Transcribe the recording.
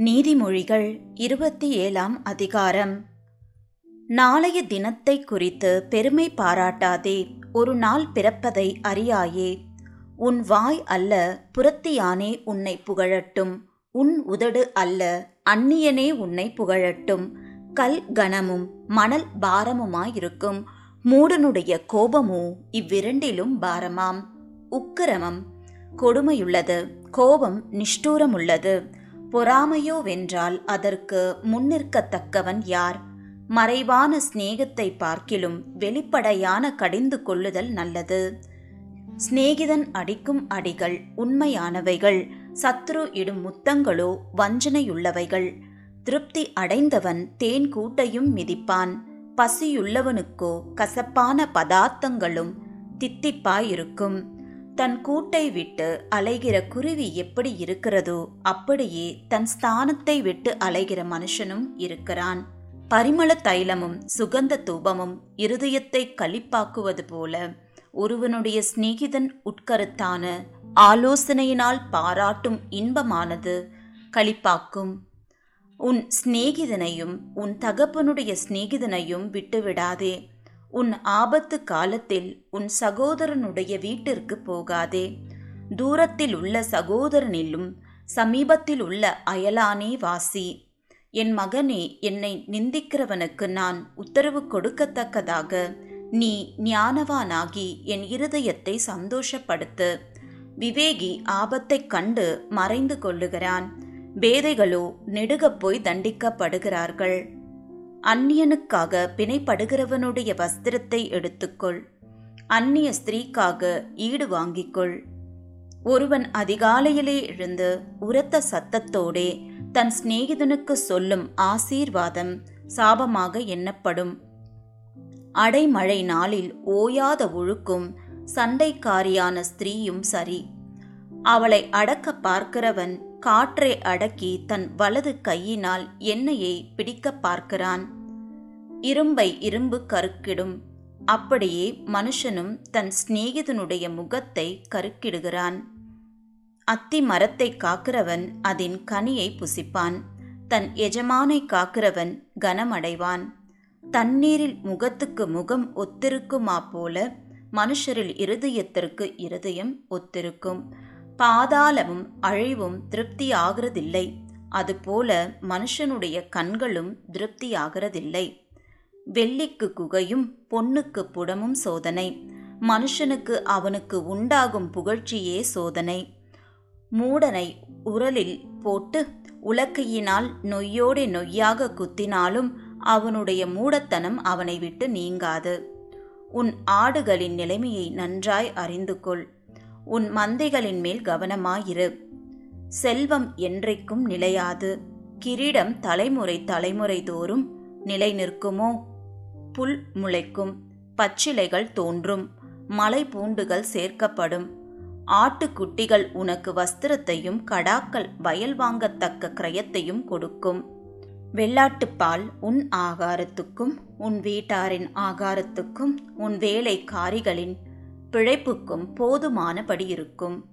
நீதிமொழிகள் இருபத்தி ஏழாம் அதிகாரம். நாளைய தினத்தை குறித்து பெருமை பாராட்டாதே ஒரு நாள் பிறப்பதை அறியாயே. உன் வாய் அல்ல புறத்தியானே உன்னை புகழட்டும். உன் உதடு அல்ல அந்நியனே உன்னை புகழட்டும். கல் கனமும் மணல் பாரமுமாயிருக்கும். மூடனுடைய கோபமோ இவ்விரண்டிலும் பாரமாம். உக்கிரமம் கொடுமையுள்ளது. கோபம் நிஷ்டூரமுள்ளது. பொறாமையோ வென்றால் அதற்கு முன்னிற்கத்தக்கவன் யார்? மறைவான சிநேகத்தை பார்க்கிலும் வெளிப்படையான கடிந்து கொள்ளுதல் நல்லது. சிநேகிதன் அடிக்கும் அடிகள் உண்மையானவைகள் சத்ரு இடும் முத்தங்களோ வஞ்சனையுள்ளவைகள். திருப்தி அடைந்தவன் தேன் கூட்டையும் மிதிப்பான் பசியுள்ளவனுக்கோ கசப்பான பதார்த்தங்களும் தித்திப்பாயிருக்கும். தன் கூட்டை விட்டு அலைகிற குருவி எப்படி இருக்கிறதோ அப்படியே தன் ஸ்தானத்தை விட்டு அலைகிற மனுஷனும் இருக்கிறான். பரிமள தைலமும் சுகந்த தூபமும் இருதயத்தை களிப்பாக்குவது போல ஒருவனுடைய சிநேகிதன் உட்கருத்தான ஆலோசனையினால் பாராட்டும் இன்பமானது களிப்பாக்கும் உன் சிநேகிதனையும் உன் தகப்பனுடைய சிநேகிதனையும் விட்டுவிடாதே. உன் ஆபத்து காலத்தில் உன் சகோதரனுடைய வீட்டிற்கு போகாதே. தூரத்தில் உள்ள சகோதரனிலும் சமீபத்தில் உள்ள அயலானே வாசி. என் மகனே என்னை நிந்திக்கிறவனுக்கு நான் உத்தரவு கொடுக்கத்தக்கதாக நீ ஞானவானாகி என் இருதயத்தை சந்தோஷப்படுத்து. விவேகி ஆபத்தைக் கண்டு மறைந்து கொள்ளுகிறான். பேதைகளோ நெடுகப் போய் தண்டிக்கப்படுகிறார்கள். அந்நியனுக்காக பிணைப்படுகிறவனுடைய வஸ்திரத்தை எடுத்துக்கொள். அந்நிய ஸ்திரீக்காக ஈடு வாங்கிக்கொள். ஒருவன் அதிகாலையிலே எழுந்து உரத்த சத்தத்தோடே தன் சிநேகிதனுக்கு சொல்லும் ஆசீர்வாதம் சாபமாக எண்ணப்படும். அடைமழை நாளில் ஓயாத ஒழுக்கும் சண்டைக்காரியான ஸ்திரீயும் சரி. அவளை அடக்க பார்க்கிறவன் காற்றை அடக்கி தன் வலது கையினால் எண்ணெயை பிடிக்க பார்க்கிறான். இரும்பை இரும்பு கருக்கிடும். அப்படியே மனுஷனும் தன் சிநேகிதனுடைய முகத்தை கருக்கிடுகிறான். அத்தி மரத்தை காக்கிறவன் அதன் கனியை புசிப்பான். தன் எஜமானை காக்கிறவன் கனமடைவான். தண்ணீரில் முகத்துக்கு முகம் ஒத்திருக்குமா போல மனுஷரில் இருதயத்திற்கு இருதயம் ஒத்திருக்கும். பாதாளமும் அழிவும் திருப்தியாகிறதில்லை. அதுபோல மனுஷனுடைய கண்களும் திருப்தியாகிறதில்லை. வெள்ளிக்கு குகையும் பொன்னுக்கு புடமும் சோதனை. மனுஷனுக்கு அவனுக்கு உண்டாகும் புகழ்ச்சியே சோதனை. மூடனை உரலில் போட்டு உலக்கையினால் நொய்யோடே நொய்யாக குத்தினாலும் அவனுடைய மூடத்தனம் அவனை விட்டு நீங்காது. உன் ஆடுகளின் நிலைமையை நன்றாய் அறிந்து கொள் உன் மந்தைகளின் மேல் கவனமாயிரு. செல்வம் என்றைக்கும் நிலையாது. கிரீடம் தலைமுறை தலைமுறை தோறும் நிலை நிற்குமோ புல் முளைக்கும் பச்சிலைகள் தோன்றும் மலை பூண்டுகள் சேர்க்கப்படும். ஆட்டுக்குட்டிகள் உனக்கு வஸ்திரத்தையும் கடாக்கள் வயல் வாங்கத்தக்க கிரயத்தையும் கொடுக்கும். வெள்ளாட்டுப்பால் உன் ஆகாரத்துக்கும் உன் வீட்டாரின் ஆகாரத்துக்கும் உன் வேலைக்காரிகளின் பிழைப்புக்கும் போதுமானபடி இருக்கும்.